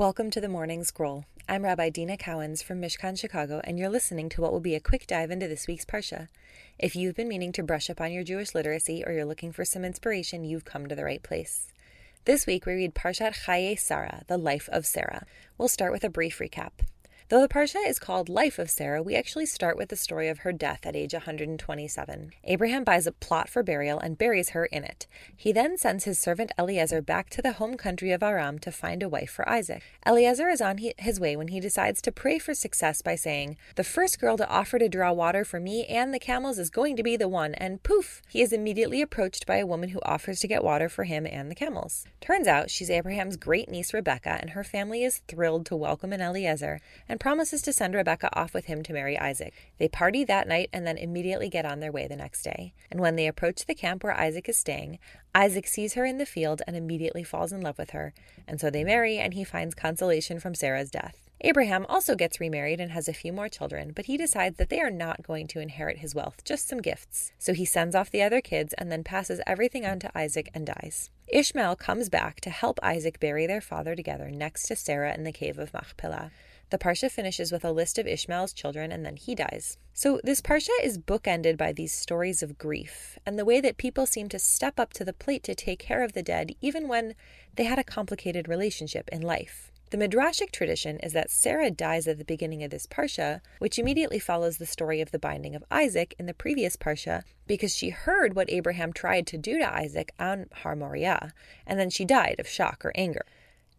Welcome to the Morning Scroll. I'm Rabbi Deena Cowans from Mishkan, Chicago, and you're listening to what will be a quick dive into this week's Parsha. If you've been meaning to brush up on your Jewish literacy or you're looking for some inspiration, you've come to the right place. This week we read Parshat Chayei Sarah, the life of Sarah. We'll start with a brief recap. Though the Parsha is called Life of Sarah, we actually start with the story of her death at age 127. Abraham buys a plot for burial and buries her in it. He then sends his servant Eliezer back to the home country of Aram to find a wife for Isaac. Eliezer is on his way when he decides to pray for success by saying, The first girl to offer to draw water for me and the camels is going to be the one, and poof! He is immediately approached by a woman who offers to get water for him and the camels. Turns out she's Abraham's great niece Rebecca, and her family is thrilled to welcome an Eliezer and promises to send Rebecca off with him to marry Isaac. They party that night and then immediately get on their way the next day. And when they approach the camp where Isaac is staying, Isaac sees her in the field and immediately falls in love with her. And so they marry, and he finds consolation from Sarah's death. Abraham also gets remarried and has a few more children, but he decides that they are not going to inherit his wealth, just some gifts. So he sends off the other kids and then passes everything on to Isaac and dies. Ishmael comes back to help Isaac bury their father together next to Sarah in the cave of Machpelah. The Parsha finishes with a list of Ishmael's children and then he dies. So, this Parsha is bookended by these stories of grief and the way that people seem to step up to the plate to take care of the dead, even when they had a complicated relationship in life. The Midrashic tradition is that Sarah dies at the beginning of this Parsha, which immediately follows the story of the binding of Isaac in the previous Parsha, because she heard what Abraham tried to do to Isaac on Har Moriah, and then she died of shock or anger.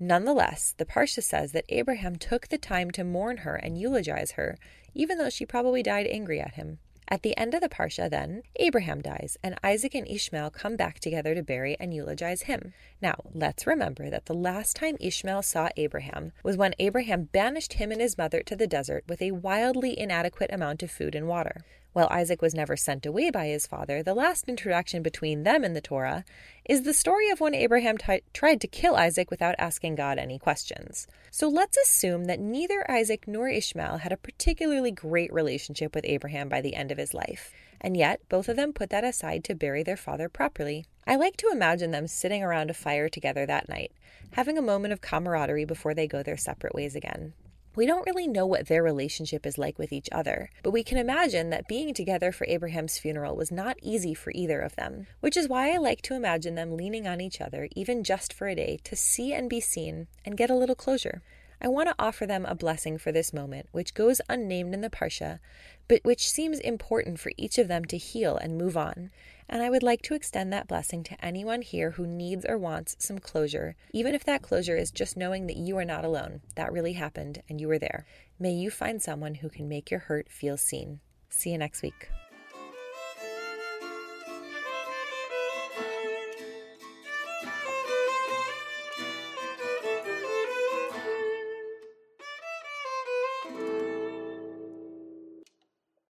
Nonetheless, the Parsha says that Abraham took the time to mourn her and eulogize her, even though she probably died angry at him. At the end of the Parsha, then, Abraham dies, and Isaac and Ishmael come back together to bury and eulogize him. Now, let's remember that the last time Ishmael saw Abraham was when Abraham banished him and his mother to the desert with a wildly inadequate amount of food and water. While Isaac was never sent away by his father, the last interaction between them in the Torah is the story of when Abraham t- tried to kill Isaac without asking God any questions. So let's assume that neither Isaac nor Ishmael had a particularly great relationship with Abraham by the end of his life. And yet, both of them put that aside to bury their father properly. I like to imagine them sitting around a fire together that night, having a moment of camaraderie before they go their separate ways again. We don't really know what their relationship is like with each other, but we can imagine that being together for Abraham's funeral was not easy for either of them, which is why I like to imagine them leaning on each other, even just for a day, to see and be seen and get a little closure. I want to offer them a blessing for this moment, which goes unnamed in the Parsha, but which seems important for each of them to heal and move on. And I would like to extend that blessing to anyone here who needs or wants some closure, even if that closure is just knowing that you are not alone. That really happened and you were there. May you find someone who can make your hurt feel seen. See you next week.